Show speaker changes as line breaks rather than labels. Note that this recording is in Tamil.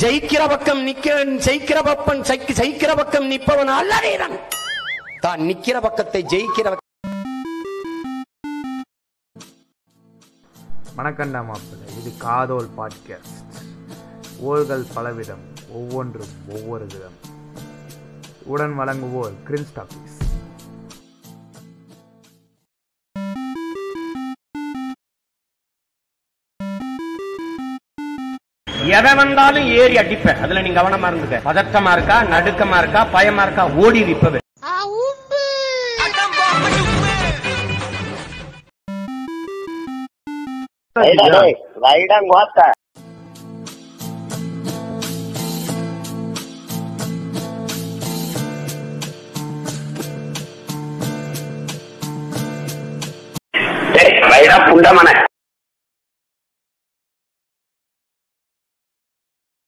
ஜெயிக்கிற பக்கம் நிக்க ஜெயிக்கிற பப்பன் ஜெயிக்கிற பக்கம் நிற்பவன் அல்ல வீரன் தான் நிக்கிற பக்கத்தை ஜெயிக்கிற பக்கம்.
வணக்கண்டா மாப்பிள்ளை. இது காதோல் பாட்காஸ்ட் ஓர்கள் பலவிதம் ஒவ்வொன்றும் ஒவ்வொரு விதம். உடன் வழங்குவோர் கிரின்ஸ்ட்
எதை வந்தாலும் ஏறி அடிப்ப. அதுல நீ கவனமா இருந்துக்க. பதட்டமா இருக்கா நடுக்கமா இருக்கா பயமா இருக்கா ஓடி
ரைடா புண்டமன.